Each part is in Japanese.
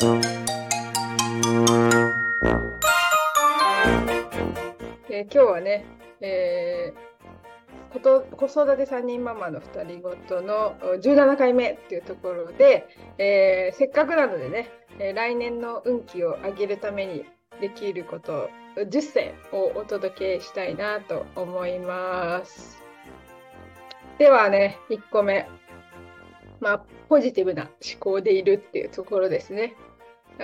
えー、今日はね、えー、こと子育て3人ママの2人ごとの17回目っていうところで、えー、せっかくなのでね、え来年の運気を上げるためにできること10選をお届けしたいなと思います。ではね、1個目。まあ、ポジティブな思考でいるっていうところですね。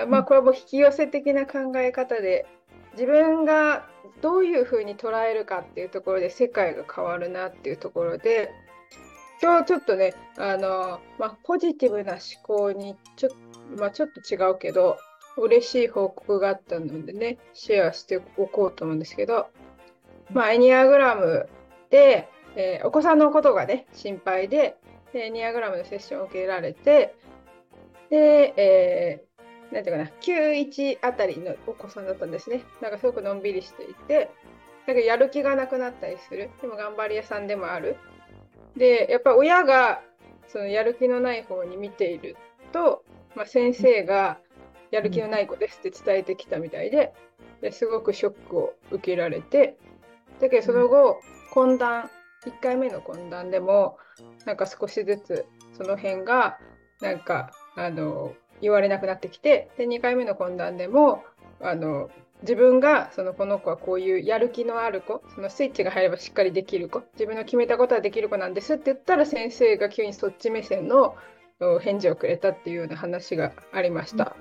まあ、これも引き寄せ的な考え方で、自分がどういうふうに捉えるかっていうところで世界が変わるなっていうところで、今日ちょっとね、あの、まあ、ポジティブな思考にちょ,、まあ、ちょっと違うけど、嬉しい報告があったのでね、シェアしておこうと思うんですけど、まあ、エニアグラムで、えー、お子さんのことがね、心配で、エニアグラムのセッションを受けられて、で、えー、なんていうかな、91あたりのお子さんだったんですね。なんかすごくのんびりしていて、なんかやる気がなくなったりする。でも頑張り屋さんでもある。で、やっぱ親がそのやる気のない方に見ていると、まあ、先生がやる気のない子ですって伝えてきたみたいで、ですごくショックを受けられて、だけどその後、懇談、1回目の懇談でも、なんか少しずつその辺が、なんか、あの、言われなくなってきて、で、2回目の懇談でも、あの、自分がそのこの子はこういうやる気のある子そのスイッチが入ればしっかりできる子自分の決めたことはできる子なんですって言ったら先生が急にそっち目線の返事をくれたっていうような話がありました。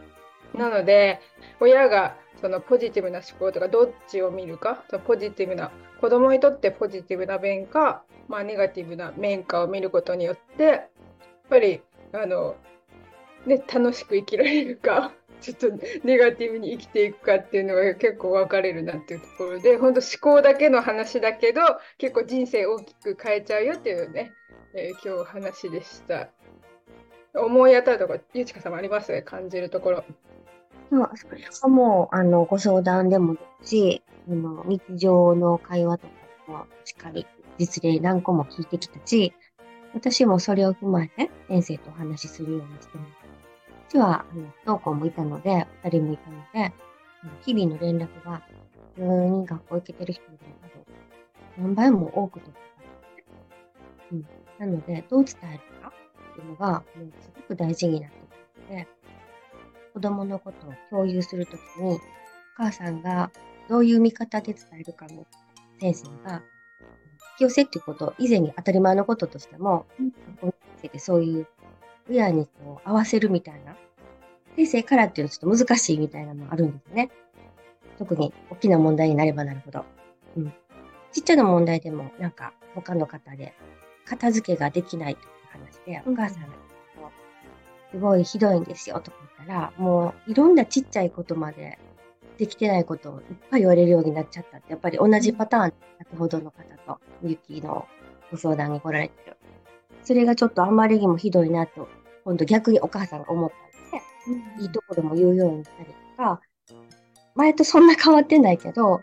なので親がそのポジティブな思考とかどっちを見るかそのポジティブな子供にとってポジティブな面か、まあ、ネガティブな面かを見ることによってやっぱりあの、ね、楽しく生きられるか ちょっとネガティブに生きていくかっていうのが結構分かれるなっていうところで本当思考だけの話だけど結構人生大きく変えちゃうよっていうね、えー、今日話でした。思い当たるところ、ゆちかさんもあります？ね感じるところ。そう、それはもう、あの、ご相談でもし、あの、日常の会話とかもしっかり実例何個も聞いてきたし、私もそれを踏まえて先生とお話しするようにしてます。うちは、あの、不登校もいたので、二人もいたので、日々の連絡が、普通に学校行けてる人よりも何倍も多くとってうん。なので、どう伝えるかっていうのが、もうすごく大事になってくるので、子供のことを共有するときに、お母さんがどういう見方で伝えるかも、先生が、引き寄せっていうことを以前に当たり前のこととしても、うん、そういう親にこう合わせるみたいな、先生からっていうのはちょっと難しいみたいなのあるんですよね。特に大きな問題になればなるほど。うん。ちっちゃな問題でも、なんか他の方で片付けができないという話で、お母さんがすごいひどいんですよとか言ったら、もういろんなちっちゃいことまでできてないことをいっぱい言われるようになっちゃったって、やっぱり同じパターン、先ほどの方と、ゆきのご相談に来られてる。それがちょっとあまりにもひどいなと、今度逆にお母さんが思ったんで、うん、いいところも言うようにしたりとか、前とそんな変わってないけど、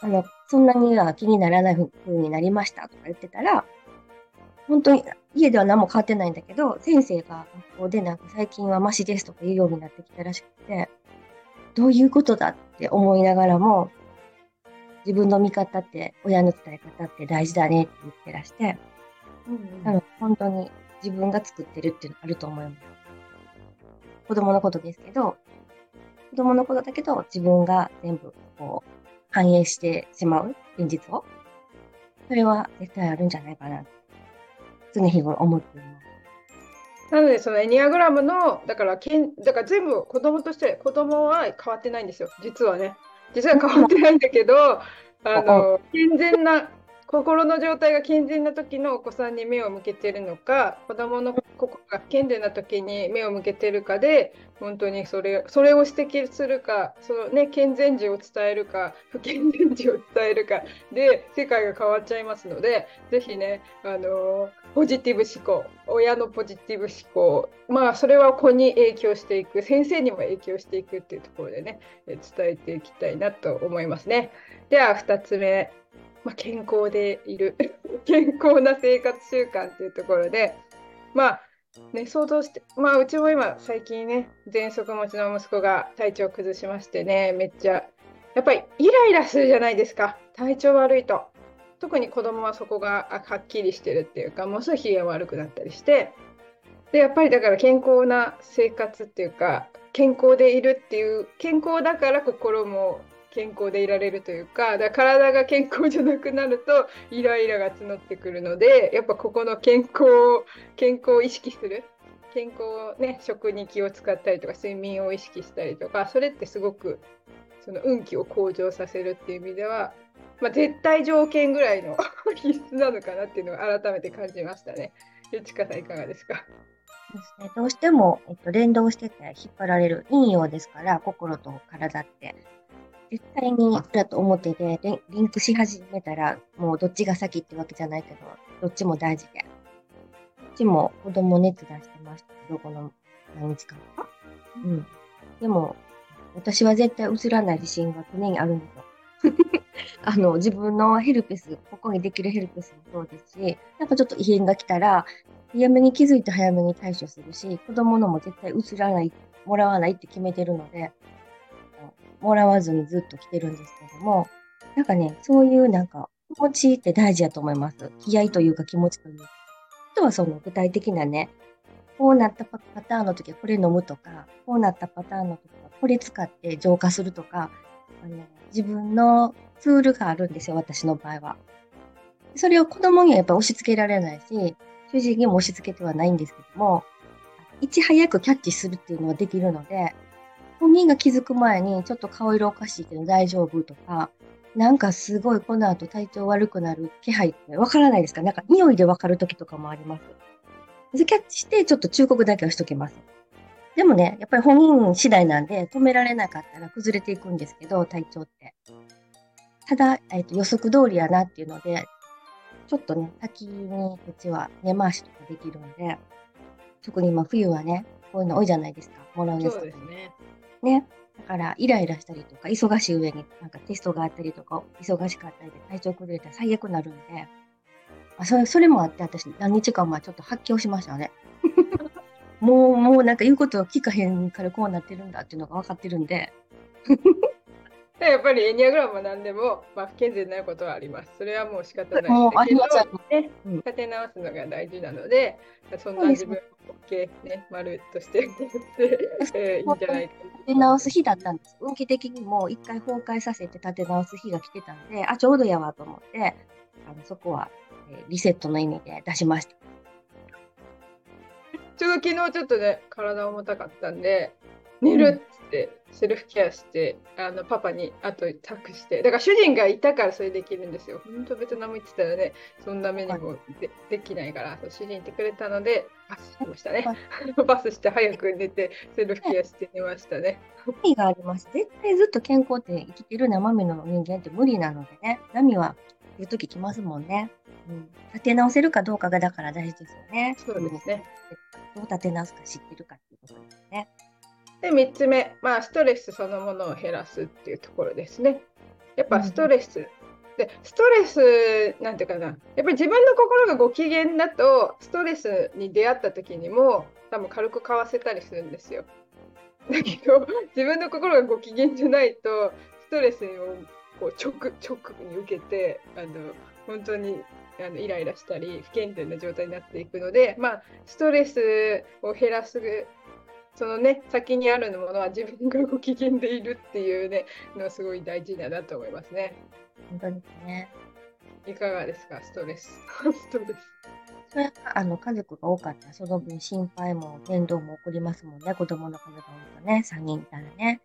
あの、そんなには気にならない風になりましたとか言ってたら、本当に家では何も変わってないんだけど、先生が学校でなんか最近はマシですとか言うようになってきたらしくて、どういうことだって思いながらも、自分の見方って、親の伝え方って大事だねって言ってらして、うん、なので本当に自分が作ってるっていうのあると思います。子供のことですけど、子供のことだけど自分が全部こう反映してしまう現実を。それは絶対あるんじゃないかな常日頃思っています。なので、そのエニアグラムの、だからけん、だから全部子供として、子供は変わってないんですよ、実はね。実は変わってないんだけど、あの 健全な心の状態が健全な時のお子さんに目を向けてるのか子どもの心が健全な時に目を向けてるかで本当にそれそれを指摘するかその、ね、健全児を伝えるか不健全児を伝えるかで世界が変わっちゃいますのでぜひねあのポジティブ思考親のポジティブ思考まあそれは子に影響していく先生にも影響していくっていうところでね伝えていきたいなと思いますね。では2つ目まあ、健康でいる 健康な生活習慣っていうところで、まあ、ね、想像して、まあ、うちも今、最近ね、喘息持ちの息子が体調崩しましてね、めっちゃ、やっぱりイライラするじゃないですか、体調悪いと。特に子供はそこがはっきりしてるっていうか、もうすぐ機嫌悪くなったりして、で、やっぱりだから健康な生活っていうか、健康でいるっていう、健康だから心も健康でいられるというかだから体が健康じゃなくなるとイライラが募ってくるのでやっぱここの健康健康を意識する。健康ね食に気を使ったりとか睡眠を意識したりとかそれってすごくその運気を向上させるっていう意味では、まあ、絶対条件ぐらいの 必須なのかなっていうのを改めて感じましたね。ゆちかさんいかがですか？ですね、どうしても、えっと、連動してて引っ張られる陰陽ですから心と体って。絶対にだと思ってて、リンクし始めたら、もうどっちが先ってわけじゃないけど、どっちも大事で。こっちも子供熱出してましたけど、この何日間か。うん。でも、私は絶対映らない自信が常にあるんですよ。あの、自分のヘルペス、ここにできるヘルペスもそうですし、なんかちょっと異変が来たら、早めに気づいて早めに対処するし、子供のも絶対映らない、もらわないって決めてるので、もらわずにずっと来てるんですけども、なんかね、そういうなんか気持ちって大事やと思います。気合というか気持ちというか。あとはその具体的なね、こうなったパターンの時はこれ飲むとか、こうなったパターンの時はこれ使って浄化するとか、あの自分のツールがあるんですよ、私の場合は。それを子供にはやっぱ押し付けられないし、主人にも押し付けてはないんですけども、いち早くキャッチするっていうのはできるので、本人が気づく前に、ちょっと顔色おかしいけど大丈夫とか、なんかすごいこの後体調悪くなる気配ってわからないですか？なんか匂いでわかる時とかもあります。でキャッチして、ちょっと忠告だけはしときます。でもね、やっぱり本人次第なんで、止められなかったら崩れていくんですけど、体調って。ただ、えっ、と、予測通りやなっていうので、ちょっとね、先にこっちは根回しとかできるんで、特に今冬はね、こういうの多いじゃないですか。もらうやつとか。そうですね。ね。だから、イライラしたりとか、忙しい上になんかテストがあったりとか、忙しかったりで体調崩れたら最悪になるんで、あそれそれもあって、私何日間もちょっと発狂しましたね。もう、もうなんか言うことを聞かへんからこうなってるんだっていうのが分かってるんで。やっぱりエニアグラムは何でも、まあ、不健全なことはあります。それはもう仕方ないもうありますね、うん、立て直すのが大事なので、そんな自分を OK ね、丸としてえー、いいんじゃないか立て直す日だったんです。運気的にも一回崩壊させて立て直す日が来てたんで、あ、ちょうどやわと思って、あのそこは、えー、リセットの意味で出しました。ちょうど昨日ちょっとね、体重たかったんで、寝るってセルフケアしてあのパパにあと託して。だから主人がいたからそれできるんですよ。本当ベトナム行ってたらねそんな目にもでできないから主人いてくれたのでパスしましたね。パスして早く寝てセルフケアして寝ましたね。意味があります。絶対ずっと健康って生きてる生身の人間って無理なのでね。波は言う時来ますもんね、うん、立て直せるかどうかがだから大事ですよね。そうですね。どう立て直すか知ってるかっていうことですねで3つ目、まあ、ストレスそのものを減らすっていうところですね。やっぱストレス、うん、でストレスなんていうかなやっぱり自分の心がご機嫌だとストレスに出会った時にも多分軽くかわせたりするんですよ。だけど自分の心がご機嫌じゃないとストレスをこう直直に受けてあの本当にあのイライラしたり不健全な状態になっていくので、まあ、ストレスを減らすそのね先にあるものは自分がご機嫌でいるっていうねのすごい大事だなと思いますね。本当ですね。いかがですか？ストレス。ストレス。それはあの家族が多かったらその分心配も面倒も起こりますもんね子供の数が多いとね3人いたらね。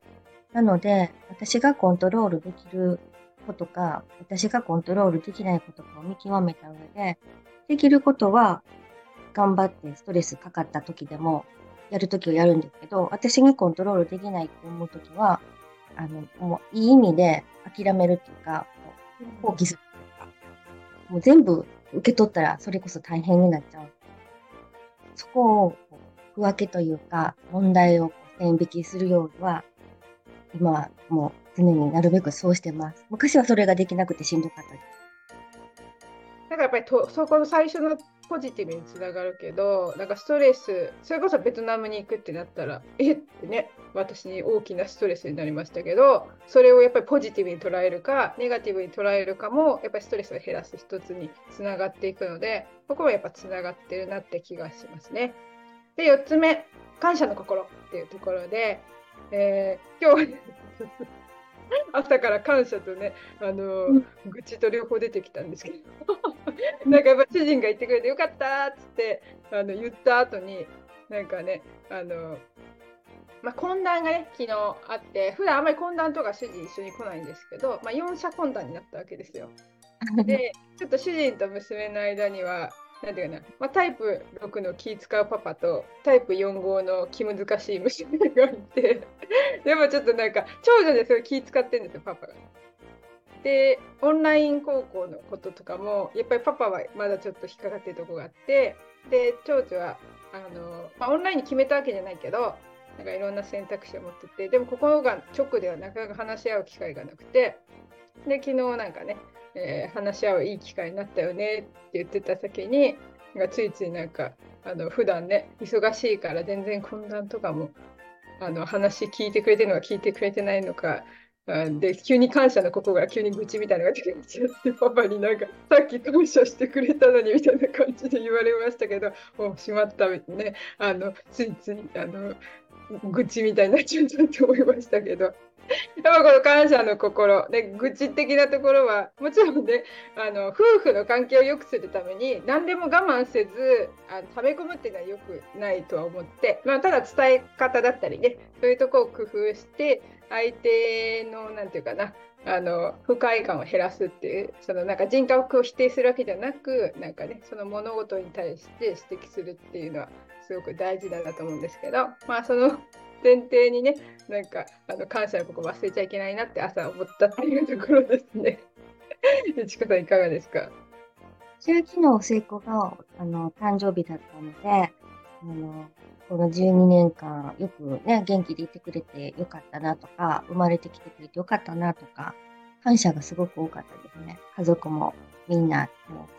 なので私がコントロールできることか私がコントロールできないことかを見極めた上でできることは頑張ってストレスかかった時でもやるときはやるんですけど、私にコントロールできないって思うときは、あの、もういい意味で諦めるっていうか、放棄するっていうか、もう全部受け取ったらそれこそ大変になっちゃう。そこを区分けというか、問題を線引きするようには、今はもう常になるべくそうしてます。昔はそれができなくてしんどかったです。だからやっぱりとそこの最初のポジティブにつながるけど、なんかストレス、それこそベトナムに行くってなったら、えっ？てね、私に大きなストレスになりましたけど、それをやっぱりポジティブに捉えるか、ネガティブに捉えるかも、やっぱりストレスを減らす一つにつながっていくので、ここはやっぱつながってるなって気がしますね。で、4つ目、感謝の心っていうところで、えー、今日 朝から感謝とね、あの、うん、愚痴と両方出てきたんですけど、なんかやっぱ主人が言ってくれてよかったっつってあの言った後に、なんかね、あの、まあ、懇談がね、昨日あって、普段あんまり懇談とか主人一緒に来ないんですけど、まあ、4社懇談になったわけですよ。で、ちょっと主人と娘の間には、なんていうかな、まあ、タイプ6の気使うパパとタイプ4号の気難しい娘がいて。でもちょっとなんか長女ですごい気使ってるんですよパパが。でオンライン高校のこととかもやっぱりパパはまだちょっと引っかかってるとこがあって。で長女はあの、まあ、オンラインに決めたわけじゃないけどなんかいろんな選択肢を持ってて。でもここが直ではなかなか話し合う機会がなくて。で昨日なんかねえー、話し合ういい機会になったよねって言ってた先にがついついなんかあの普段ね忙しいから全然懇談とかもあの話聞いてくれてるのか聞いてくれてないのかで急に感謝の心が急に愚痴みたいなのが出てきちゃってパパになんかさっき感謝してくれたのにみたいな感じで言われましたけどもうしまったね。あのついついあの愚痴みたいになっちゃったって思いましたけど。やっぱこの感謝の心で愚痴的なところはもちろんねあの夫婦の関係を良くするために何でも我慢せずあの食べ込むっていうのは良くないとは思って、まあ、ただ伝え方だったりねそういうとこを工夫して相手の何て言うかなあの不快感を減らすっていうそのなんか人格を否定するわけじゃなくなんかねその物事に対して指摘するっていうのはすごく大事だなと思うんですけどまあその前提にね、なんかあの感謝のここ忘れちゃいけないなって朝思ったっていうところですね。ちこさんいかがですか？私は昨日、聖子があの誕生日だったので、あのこの12年間、よくね、元気でいてくれてよかったなとか、生まれてきてくれてよかったなとか、感謝がすごく多かったですね。家族もみんな、ち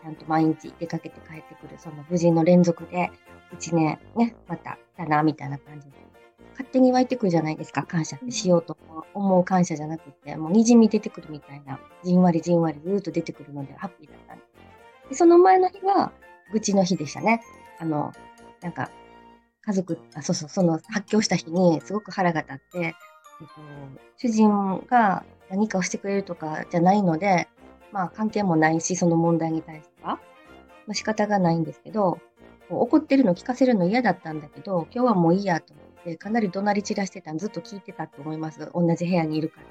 ゃんと毎日出かけて帰ってくる、その無事の連続で、1年ね、また来たな、みたいな感じで勝手に湧いてくるじゃないですか、感謝ってしようと思う感謝じゃなくて、もうにじみ出てくるみたいな、じんわりじんわりずっと出てくるので、ハッピーだったんでその前の日は、愚痴の日でしたね。あの、なんか、家族、あ、そうそう、その発狂した日にすごく腹が立って、えっと、主人が何かをしてくれるとかじゃないので、まあ関係もないし、その問題に対しては、まあ、仕方がないんですけど、怒ってるの聞かせるの嫌だったんだけど、今日はもういいやと思ってかなり怒鳴り散らしてたんずっと聞いてたと思います。同じ部屋にいるから。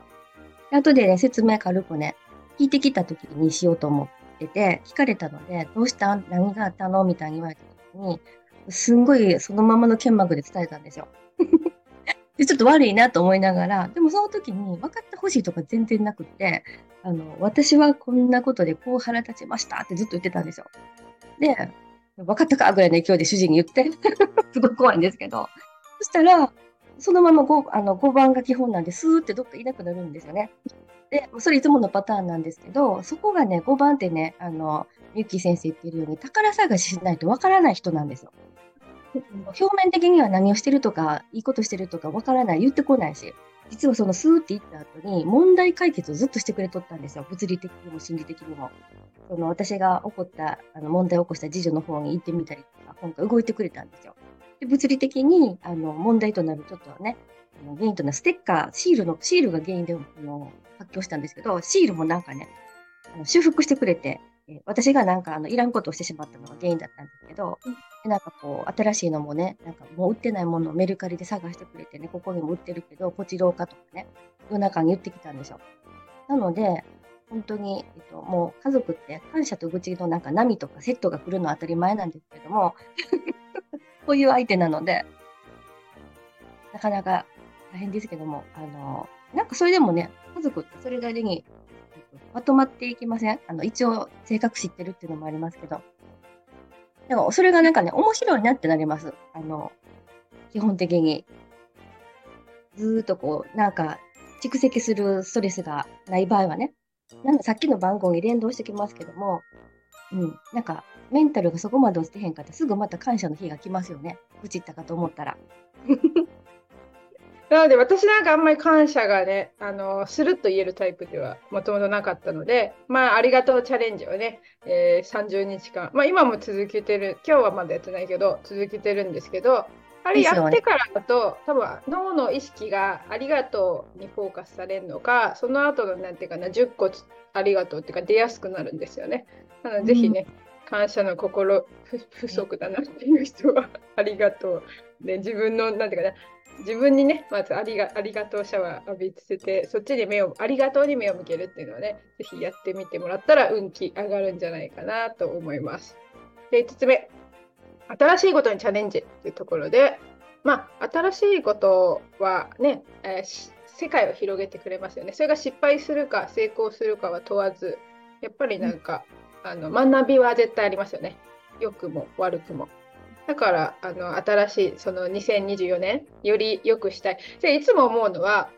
で後でね、説明軽くね、聞いてきた時にしようと思ってて、聞かれたので、どうした何があったの？みたいに言われた時に、すんごいそのままの剣幕で伝えたんですよ。で、ちょっと悪いなと思いながら、でもその時に分かってほしいとか全然なくって、あの、私はこんなことでこう腹立ちましたってずっと言ってたんですよ。で、分かったかぐらいの勢いで主人に言って、すごい怖いんですけど、そしたら、そのまま 5, あの5番が基本なんで、スーってどっかいなくなるんですよね。で、それいつものパターンなんですけど、そこがね、5番ってね、あの、ゆき先生言ってるように、宝探ししないとわからない人なんですよ。表面的には何をしてるとか、いいことしてるとかわからない、言ってこないし、実はそのスーって言った後に、問題解決をずっとしてくれとったんですよ。物理的にも心理的にも。その私が起こった、あの問題を起こした次女の方に行ってみたりとか、今回動いてくれたんですよ。で物理的にあの問題となるちょっとね、原因となるステッカー、シールの、シールが原因であの発狂したんですけど、シールもなんかね、修復してくれて、え私がなんかあのいらんことをしてしまったのが原因だったんですけど、でなんかこう、新しいのもね、なんかもう売ってないものをメルカリで探してくれてね、ここにも売ってるけど、ポチろうかとかね、夜中に言ってきたんですよ。なので、本当に、えっと、もう家族って感謝と愚痴のなんか波とかセットが来るのは当たり前なんですけども、こういう相手なので、なかなか大変ですけども、あの、なんかそれでもね、家族ってそれなりにまとまっていきません？あの、一応性格知ってるっていうのもありますけど。でも、それがなんかね、面白いなってなります。あの、基本的に。ずーっとこう、なんか、蓄積するストレスがない場合はね。なんかさっきの番号に連動してきますけども、うん、なんか、メンタルがそこまで落ちてへんかったらすぐまた感謝の日が来ますよね。愚痴ったかと思ったら。なので私なんかあんまり感謝がね、あの、するっと言えるタイプではもともとなかったので、まあ、ありがとうチャレンジをね、えー、30日間、まあ今も続けてる、今日はまだやってないけど、続けてるんですけど、あれやってからだと、多分脳の意識がありがとうにフォーカスされるのか、その後のなんていうかな、10個ありがとうっていうか出やすくなるんですよね。なので、ぜひね、感謝の心不足だなっていう人はありがとう。で、自分の、なんていうかな、自分にね、まずありがありがとうシャワー浴びつて、そっちに目を、ありがとうに目を向けるっていうのはね、ぜひやってみてもらったら運気上がるんじゃないかなと思います。で、5つ目、新しいことにチャレンジっていうところで、まあ、新しいことはね、えー、世界を広げてくれますよね。それが失敗するか成功するかは問わず、やっぱりなんか、うん、あの学びは絶対ありますよね。良くも悪くも。だからあの新しいその2024年より良くしたい。でいつも思うのは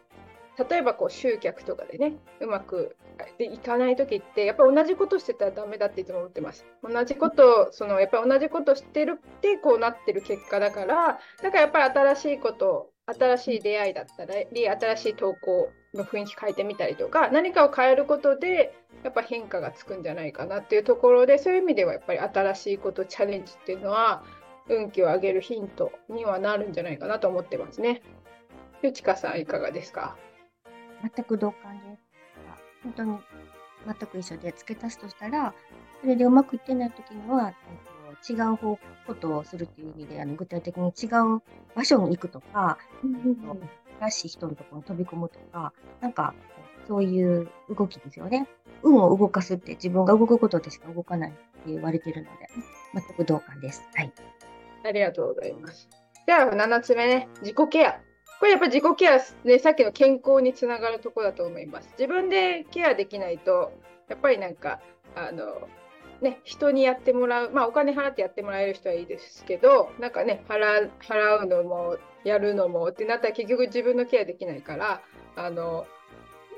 例えばこう集客とかでねうまくでいかない時ってやっぱ同じことしてたらダメだっていつも思ってます。同じことそのやっぱ同じことしてるってこうなってる結果だからだからやっぱり新しいこと新しい出会いだったり新しい投稿の雰囲気変えてみたりとか何かを変えることでやっぱ変化がつくんじゃないかなっていうところでそういう意味ではやっぱり新しいことチャレンジっていうのは運気を上げるヒントにはなるんじゃないかなと思ってますね。ゆちかさんいかがですか？全く同感です。本当に全く一緒で付け足すとしたら、それでうまくいってない時には、違う方ことをするっていう意味で、あの具体的に違う場所に行くとか、新しい人のところに飛び込むとか、なんかそういう動きですよね。運を動かすって自分が動くことでしか動かないって言われてるので、全く同感です。はい。ありがとうございます。じゃあ、7つ目ね、自己ケア。これやっぱ自己ケア、ね、さっきの健康につながるところだと思います。自分でケアできないと、やっぱりなんか、あの、ね、人にやってもらう、まあお金払ってやってもらえる人はいいですけど、なんかね、払払うのも、やるのもってなったら結局自分のケアできないから、あの、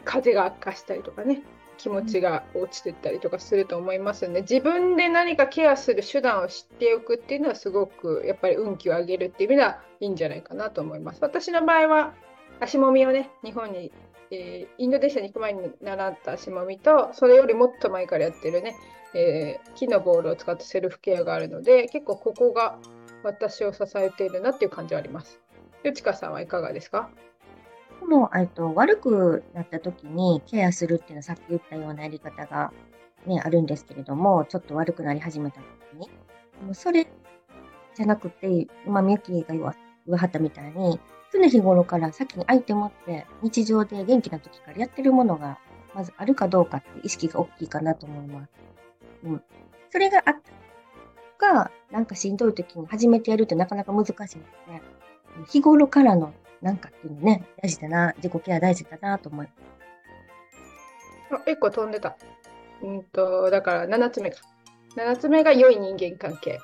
風が悪化したりとかね、気持ちが落ちてったりとかすると思いますので、自分で何かケアする手段を知っておくっていうのはすごくやっぱり運気を上げるっていう意味ではいいんじゃないかなと思います。私の場合は足もみをね、日本に、えー、インドネシアに行く前に習った足もみと、それよりもっと前からやってるね、えー、木のボールを使ったセルフケアがあるので、結構ここが私を支えているなっていう感じはあります。ゆちかさんはいかがですか？も、えっと、悪くなった時にケアするっていうのはさっき言ったようなやり方が、ね、あるんですけれども、ちょっと悪くなり始めた時に、もうそれじゃなくて、今、みゆきが言わはったみたいに、常日頃から先にアイテムって日常で元気な時からやってるものがまずあるかどうかって意識が大きいかなと思います。うん。それがあったが、なんかしんどい時に初めてやるってなかなか難しいので、日頃からのなんかっていうのね、大事だな、自己ケア大事だなと思います。あ、1個飛んでた。うんと、だから7つ目か。7つ目が良い人間関係。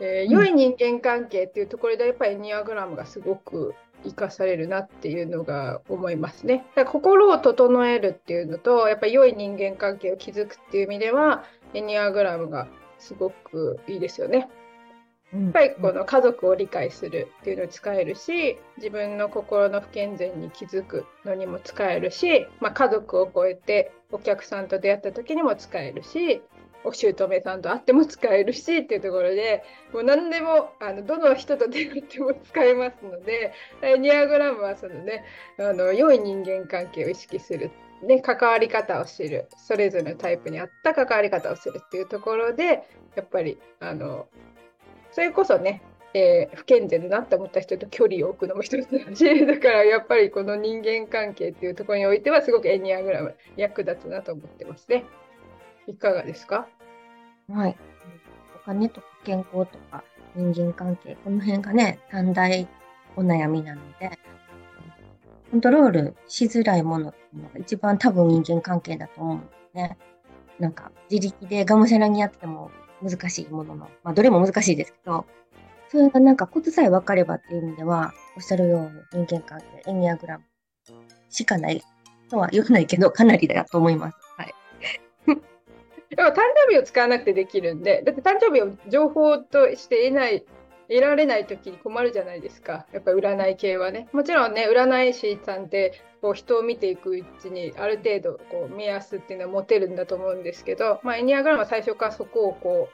えー、良い人間関係っていうところでやっぱりエニアグラムがすごく生かされるなっていうのが思いますね。だから心を整えるっていうのとやっぱり良い人間関係を築くっていう意味ではエニアグラムがすごくいいですよね。やっぱりこの家族を理解するっていうのに使えるし自分の心の不健全に気づくのにも使えるし、まあ、家族を超えてお客さんと出会った時にも使えるしお姑さんと会っても使えるしっていうところでもう何でもあのどの人と出会っても使えますのでニアグラムはそのねあの良い人間関係を意識するね、関わり方を知るそれぞれのタイプに合った関わり方をするっていうところでやっぱりあのそれこそね、えー、不健全だなって思った人と距離を置くのも一つだし、だからやっぱりこの人間関係っていうところにおいてはすごくエニアグラム役立つなと思ってますね。いかがですか？はい。お金とか健康とか人間関係、この辺がね、三大お悩みなので、コントロールしづらいものっていうのが一番多分人間関係だと思うんですね。なんか自力でがむしゃらにやっても難しいものの、まあ、どれも難しいですけど、それがなんかコツさえ分かればっていう意味では、おっしゃるように人間関係、エニアグラムしかないとは言わないけど、かなりだと思います。はい。やっぱ誕生日を使わなくてできるんで、だって誕生日を情報として得ない得られない時に困るじゃないですか。やっぱ占い系はね。もちろんね、占い師さんってこう人を見ていくうちにある程度こう目安っていうのは持てるんだと思うんですけど、まあ、エニアグラムは最初からそこをこ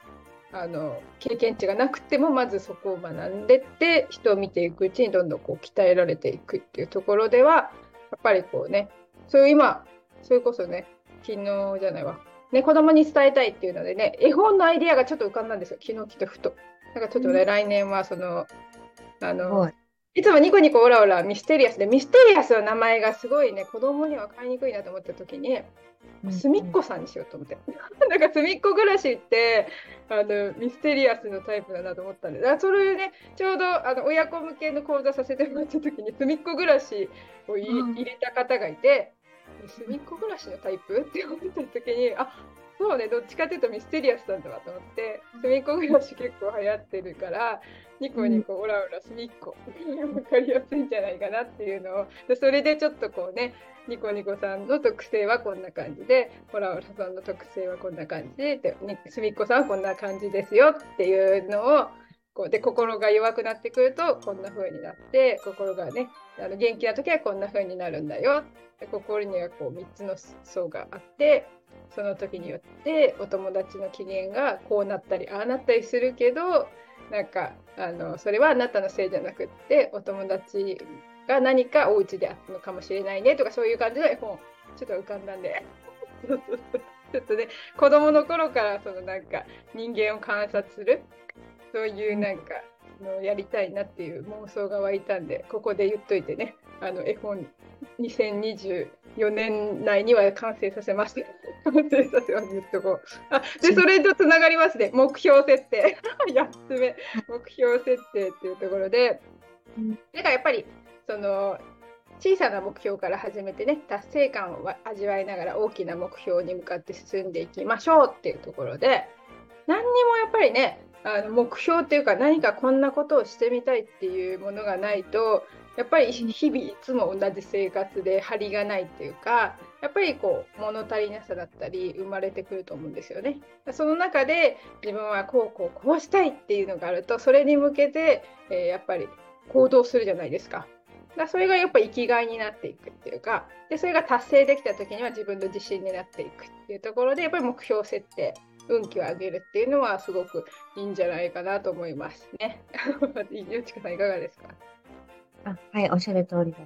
うあの経験値がなくてもまずそこを学んでって人を見ていくうちにどんどんこう鍛えられていくっていうところではやっぱりこうねそういう今それこそね昨日じゃないわね、子供に伝えたいっていうのでね、絵本のアイディアがちょっと浮かんだんですよ、昨日来てふと。なんかちょっとね、うん、来年はその、あの、い。つもニコニコオラオラミステリアスで、ミステリアスの名前がすごいね、子供には買いにくいなと思った時に、すみっこさんにしようと思って。なんかすみっこ暮らしって、あのミステリアスのタイプだなと思ったんで、だそれね、ちょうどあの親子向けの講座させてもらった時に、すみっこ暮らしを入れた方がいて、すみっこ暮らしのタイプ？って思った時に、あそうね、どっちかというとミステリアスなんだわと思って、隅っこ暮らし結構流行ってるから、ニコニコオラオラ隅っこ、分かりやすいんじゃないかなっていうのを、でそれでちょっとこうね、ニコニコさんの特性はこんな感じで、オラオラさんの特性はこんな感じで、で隅っこさんはこんな感じですよっていうのを、こうで心が弱くなってくるとこんな風になって心がねあの元気な時はこんな風になるんだよで心にはこう3つの層があってその時によってお友達の機嫌がこうなったりああなったりするけどなんかあのそれはあなたのせいじゃなくってお友達が何かお家であったのかもしれないねとかそういう感じの絵本ちょっと浮かんだんで。ちょっとね子供の頃からそのなんか人間を観察するそういうなんかのやりたいなっていう妄想が湧いたんでここで言っといてねあの絵本2024年内には完成させます。完成させます、言っとこう。あで、それとつながりますね。目標設定。8つ目、目標設定っていうところで、だからやっぱり、その、小さな目標から始めてね、達成感を味わいながら大きな目標に向かって進んでいきましょうっていうところで、何にもやっぱりね、あの目標っていうか何かこんなことをしてみたいっていうものがないとやっぱり日々いつも同じ生活で張りがないっていうかやっぱりこう物足りなさだったり生まれてくると思うんですよね。その中で自分はこうこうこうしたいっていうのがあるとそれに向けて、え、やっぱり行動するじゃないですか。だそれがやっぱ生きがいになっていくっていうかでそれが達成できた時には自分の自信になっていくっていうところでやっぱり目標設定運気を上げるっていうのはすごくいいんじゃないかなと思いますね。よちかさんいかがですか？あはい、おっしゃる通りだ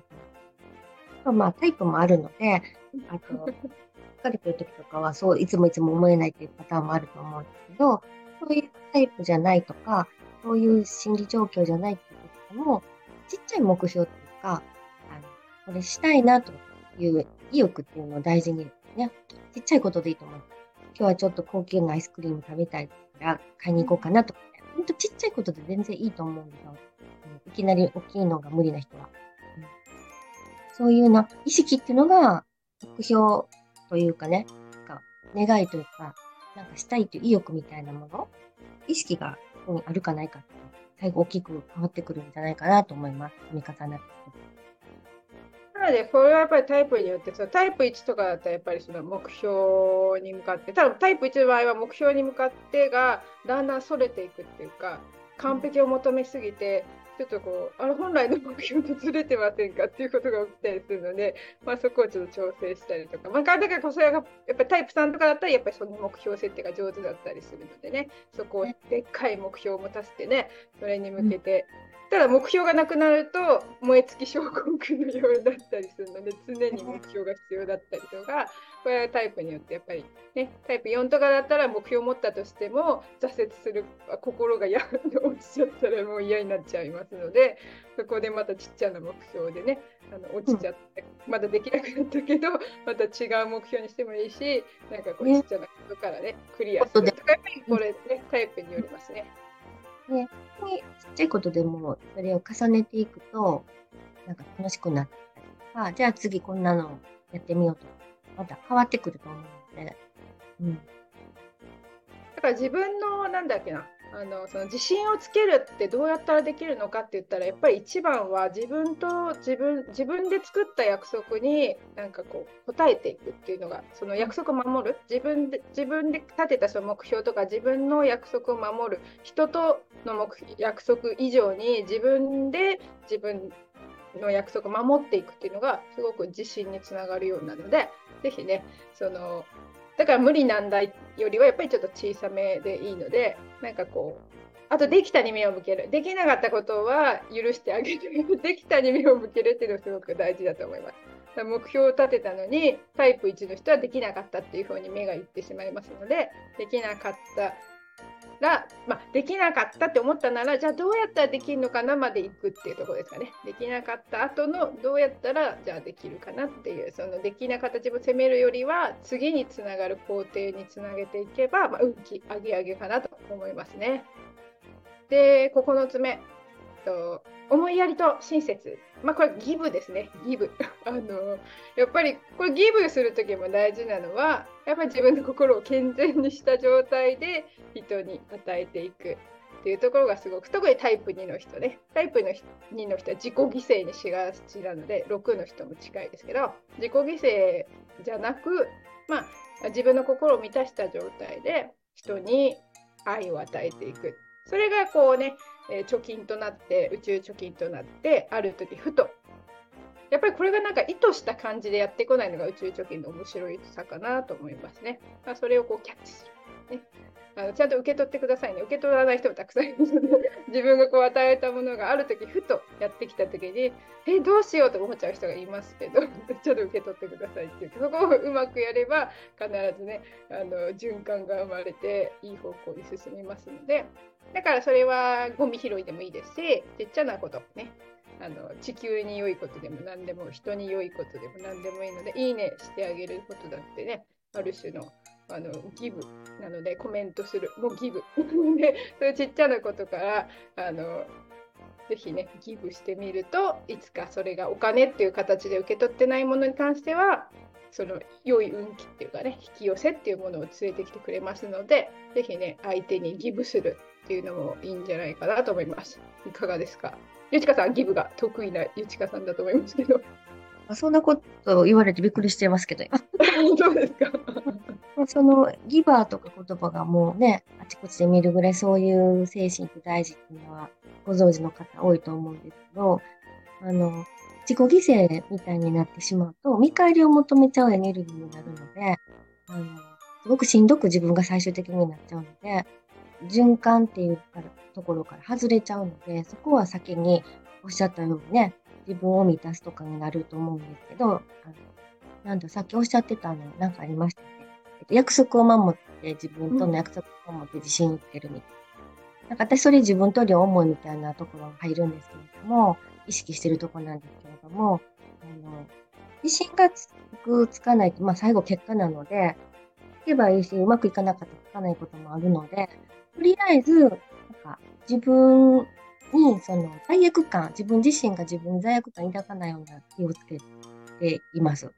と。まあ、タイプもあるので、あと、疲れてる時とかは、そう、いつもいつも思えないっていうパターンもあると思うんですけど、そういうタイプじゃないとか、そういう心理状況じゃないっていう時でも、ちっちゃい目標っていうか、あの、これしたいなという意欲っていうのを大事にね、ちっちゃいことでいいと思う。今日はちょっと高級なアイスクリーム食べたいから買いに行こうかなとか、ね、ほんとちっちゃいことで全然いいと思うんですよ。いきなり大きいのが無理な人は。そういうな、意識っていうのが、目標というかね、か願いというか、なんかしたいという意欲みたいなもの、意識がここにあるかないかって、最後大きく変わってくるんじゃないかなと思います。見方になってなので、これはやっぱりタイプによって、そのタイプ1とかだったらやっぱりその目標に向かって、多分タイプ1の場合は目標に向かってがだんだんそれていくっていうか、完璧を求めすぎて、ちょっとこう、あれ本来の目標とずれてませんかっていうことが起きたりするので、まあ、そこをちょっと調整したりとか、まあ、だからそれがやっぱタイプ3とかだったら、やっぱりその目標設定が上手だったりするのでね、そこをでっかい目標を持たせてね、それに向けて、ただ目標がなくなると燃え尽き症候群のようだったりするので常に目標が必要だったりとかこれはタイプによってやっぱりねタイプ4とかだったら目標を持ったとしても挫折する心がや落ちちゃったらもう嫌になっちゃいますのでそこでまたちっちゃな目標でねあの落ちちゃって、うん、まだできなくなったけどまた違う目標にしてもいいしなんかこうちっちゃなことからねクリアする。とかやっぱりこれねタイプによりますね。で、ちっちゃいことでもそれを重ねていくと、なんか楽しくなったりとか、じゃあ次こんなのやってみようとか、また変わってくると思うので、うん。だから自分の、なんだっけな、あのその自信をつけるってどうやったらできるのかって言ったらやっぱり一番は自分と自分自分で作った約束になんかこう応えていくっていうのがその約束を守る。自分で自分で立てたその目標とか自分の約束を守る人との目約束以上に自分で自分の約束を守っていくっていうのがすごく自信につながるようなのでぜひねそのだから無理難題よりはやっぱりちょっと小さめでいいので、なんかこう、あとできたに目を向ける。できなかったことは許してあげる。できたに目を向けるっていうのがすごく大事だと思います。目標を立てたのにタイプ1の人はできなかったっていうふうに目がいってしまいますのでできなかったが、まあ、できなかったって思ったならじゃあどうやったらできるのかなまでいくっていうところですかね。できなかった後のどうやったらじゃあできるかなっていうそのできなかった自分を責めるよりは次につながる工程につなげていけば、まあ、運気上げ上げかなと思いますね。で9つ目。と思いやりと親切。まあこれギブですね。ギブ。あのやっぱりこれギブする時も大事なのはやっぱり自分の心を健全にした状態で人に与えていく。っていうところがすごく特にタイプ2の人ね。タイプの2の人は自己犠牲にしがちなので6の人も近いですけど自己犠牲じゃなくまあ自分の心を満たした状態で人に愛を与えていく。それがこうね、え貯金となって宇宙貯金となってある時ふとやっぱりこれがなんか意図した感じでやってこないのが宇宙貯金の面白いさかなと思いますね。まあ、それをこうキャッチする、ねあの。ちゃんと受け取ってくださいね。受け取らない人もたくさんいるので、自分がこう与えたものがある時ふとやってきた時に、え、どうしようと思っちゃう人がいますけど、ちょっと受け取ってくださいっていう。そこをうまくやれば、必ずね、あの循環が生まれて、いい方向に進みますので、だからそれはゴミ拾いでもいいですし、ちっちゃなことね。あの地球に良いことでも何でも人に良いことでも何でもいいのでいいねしてあげることだってねある種のあのギブなのでコメントする。もうギブ。でそういうちっちゃなことからあのぜひねギブしてみるといつかそれがお金っていう形で受け取ってないものに関してはその良い運気っていうかね引き寄せっていうものを連れてきてくれますのでぜひね相手にギブする。っていうのもいいんじゃないかなと思いますいかがですか？ゆちかさん、ギブが得意なゆちかさんだと思いますけど。そんなこと言われてびっくりしてますけど、そうですか。そのギバーとか言葉がもうね、あちこちで見るぐらいそういう精神って大事っていうのはご存知の方多いと思うんですけど、あの、自己犠牲みたいになってしまうと、見返りを求めちゃうエネルギーになるので、あの、すごくしんどく自分が最終的になっちゃうので、循環っていうところから外れちゃうので、そこは先におっしゃったようにね、自分を満たすとかになると思うんですけど、あのなんだ、さっきおっしゃってたの、なんかありましたね。えっと、約束を守って、自分との約束を守って自信をつけるみたいな。なんか私それ自分と両思いみたいなところが入るんですけれども、意識してるとこなんですけれども、あの、自信がつく、つかないと、まあ最後結果なので、いけばいいし、うまくいかなかったらつかないこともあるので、とりあえず、なんか自分にその罪悪感、自分自身が自分に罪悪感抱かないような気をつけています。ど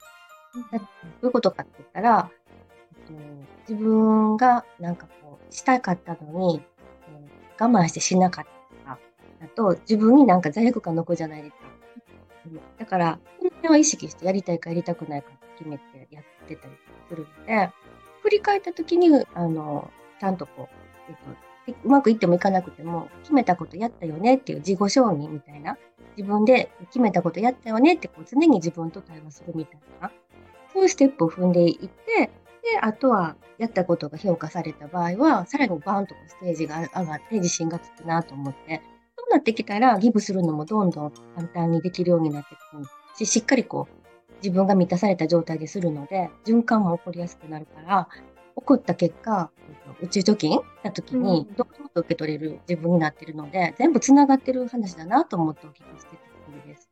ういうことかって言ったら、えっと、自分がなんかこう、したかったのに、えー、我慢してしなかったとか、だと自分になんか罪悪感残るじゃないですか。だから、これは意識してやりたいかやりたくないか決めてやってたりするので、振り返った時に、あの、ちゃんとこう、えっと、うまくいってもいかなくても、決めたことやったよねっていう自己承認みたいな、自分で決めたことやったよねってこう常に自分と対話するみたいな、そういうステップを踏んでいって、で、あとはやったことが評価された場合は、さらにバーンとステージが上がって自信がつくなと思って、そうなってきたらギブするのもどんどん簡単にできるようになってくるし、しっかりこう、自分が満たされた状態でするので、循環も起こりやすくなるから、起こった結果、宇宙貯金した時に、どうと受け取れる自分になってるので、全部つながってる話だなと思ってお聞きしてたところです。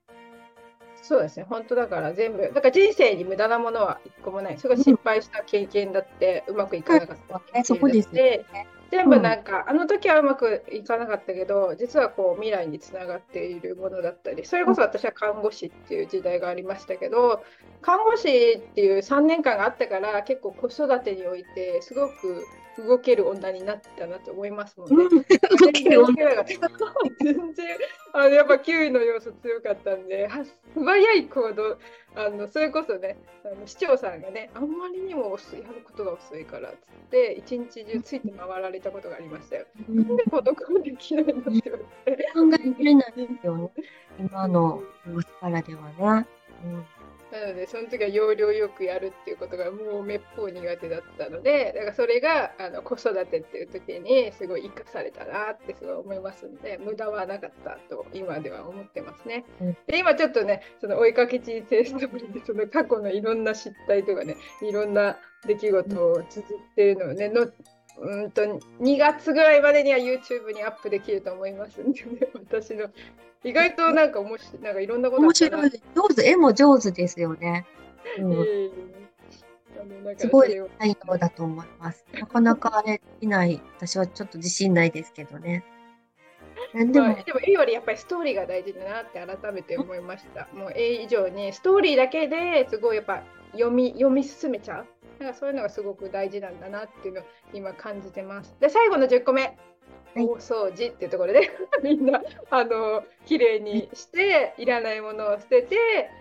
そうですね、本当だから全部、だから人生に無駄なものは一個もない。それが失敗した経験だって、うまくいかなかった経験だって、そこですね。全部なんか、うん、あの時はうまくいかなかったけど実はこう未来につながっているものだったりそれこそ私は看護師っていう時代がありましたけど看護師っていう3年間があったから結構子育てにおいてすごく動ける女になったなと思いますもんね。うん動ける女全然 あのやっぱ9位の要素強かったんでは素早い行動あのそれこそねあの市長さんがねあんまりにも遅いやることが遅いからっつって一日中ついて回られたことがありましたよ。うんで孤独できないのって言われて。考えきれないですよね。今の力ではね。うんなのでその時は要領よくやるっていうことがもうめっぽう苦手だったのでだからそれがあの子育てっていう時にすごい生かされたなってすごい思いますので無駄はなかったと今では思ってますね。うんで今ちょっとねその追いかけ人生ストーリーでその過去のいろんな失態とかねいろんな出来事を綴ってるのをねのうんと2月ぐらいまでには YouTube にアップできると思いますんで、ね、私の意外となんか面白いなんかいろんなことあ面白い。上手、絵も上手ですよね。うん、すごい才能だと思います。なかなかね、できない、私はちょっと自信ないですけどね。なんでも、まあでも絵よりやっぱりストーリーが大事だなって改めて思いました。もう絵以上にストーリーだけですごいやっぱ読み読み進めちゃう。なんかそういうのがすごく大事なんだなっていうのを今感じてます。で最後の10個目。大掃除っていうところで みんなあの綺麗にしていらないものを捨てて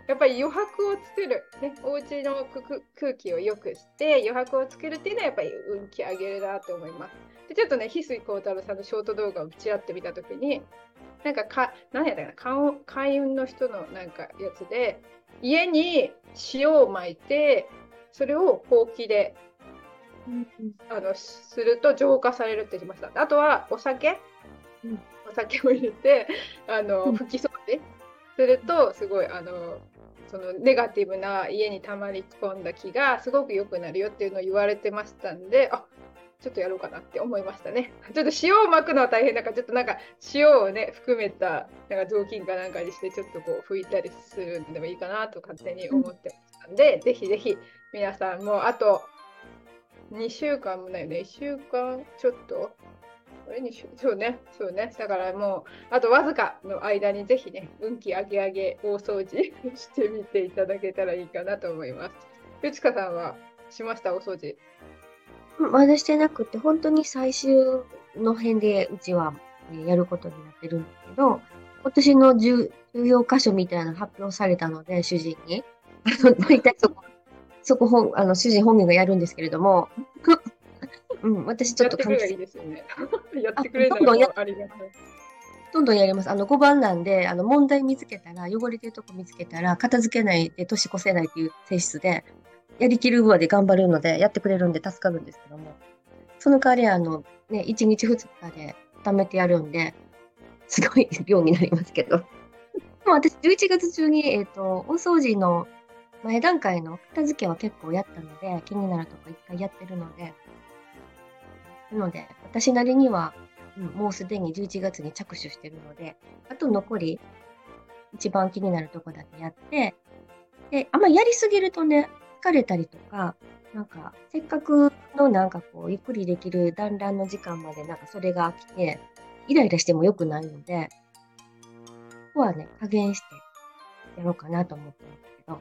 やっぱり余白を作る、ね、お家の空気を良くして余白を作るっていうのはやっぱり運気上げるなと思います。でちょっとね翡翠幸太郎さんのショート動画をちらっと見たときになんかか何やったかな開運の人のなんかやつで家に塩をまいてそれをほうきであのすると浄化されるって言ってました。あとはお酒、うん。お酒を入れてあのうん。拭き掃除？するとすごいあのそのネガティブな家に溜まり込んだ気がすごく良くなるよっていうのを言われてましたんであちょっとやろうかなって思いましたね。ちょっと塩をまくのは大変だからちょっとなんか塩をね含めたなんか雑巾かなんかにしてちょっとこう拭いたりするのでもいいかなと勝手に思ってましたんで、ぜひぜひ皆さんもあと2週間もないよね、1週間ちょっと。あれ週そうね、そうね。だからもう、あとわずかの間にぜひね、運気上げ上げ大掃除 してみていただけたらいいかなと思います。ゆちかさんはしました、お掃除。まだしてなくて、本当に最終の辺でうちはやることになってるんですけど、今年の重要箇所みたいなの発表されたので、主人に。大体そこ、そこ本、あの、主人本人がやるんですけれども、うん、私ちょっとやってくればいい関ですよね。やってくれたらどんどんやりがたい。どんどんやります。あの、5番なんで、あの、問題見つけたら、汚れてるとこ見つけたら、片付けないで年越せないっていう性質で、やりきる上で頑張るので、やってくれるんで助かるんですけども、その代わり、あの、ね、1日2日で貯めてやるんで、すごい量になりますけど。でも私、11月中に、えっ、と、大掃除の前段階の片付けは結構やったので、気になるとこ一回やってるので、なので、私なりには、うん、もうすでに11月に着手してるので、あと残り、一番気になるとこだけやって、で、あんまやりすぎるとね、疲れたりとか、なんか、せっかくのなんかこう、ゆっくりできる団らんの時間までなんかそれが来て、イライラしても良くないので、ここはね、加減してやろうかなと思ってるんですけど、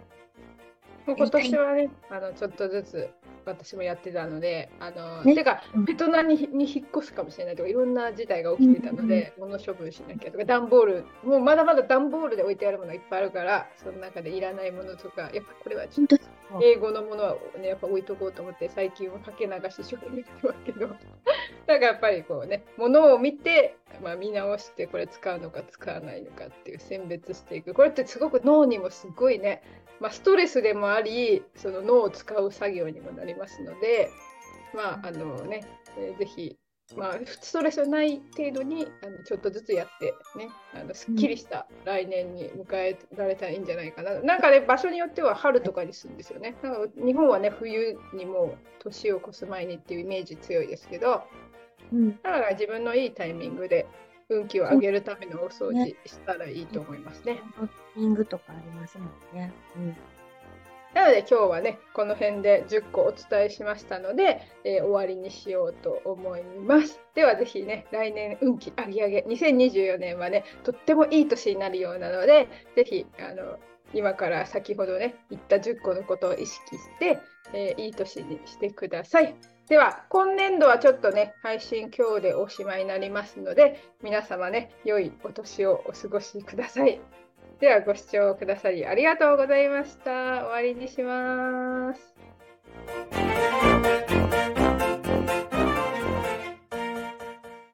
今年はね、あのちょっとずつ私もやってたので、あの、ね。てかうん、ベトナムにに引っ越すかもしれないとか、いろんな事態が起きてたので、物処分しなきゃとか、段ボール、もうまだまだ段ボールで置いてあるものがいっぱいあるから、その中でいらないものとか、やっぱこれはちょっと英語のものはね、やっぱ置いとこうと思って、最近はかけ流し処分してますけど、だからやっぱりこうね、ものを見て、まあ、見直して、これ使うのか使わないのかっていう選別していく。これってすごく脳にもすごいね、まあ、ストレスでもあり、その脳を使う作業にもなりますので、まあ、あのね、えーぜひ、まあ、ストレスない程度にあのちょっとずつやって、ね、あのすっきりした来年に迎えられたらいいんじゃないかな。なんかね、場所によっては春とかにするんですよね。なんか日本はね、冬にもう年を越す前にっていうイメージ強いですけど、うん、だから自分のいいタイミングで運気を上げるためのお掃除したらいいと思いますね。タイミングとかありますもんね。うんなので今日はね、この辺で10個お伝えしましたので、えー終わりにしようと思います。ではぜひね、来年運気上げ上げ、2024年はね、とってもいい年になるようなので、ぜひ、あの、今から先ほどね、言った10個のことを意識して、えーいい年にしてください。では、今年度はちょっとね、配信今日でおしまいになりますので、皆様ね、良いお年をお過ごしください。では、ご視聴くださりありがとうございました。終わりにします。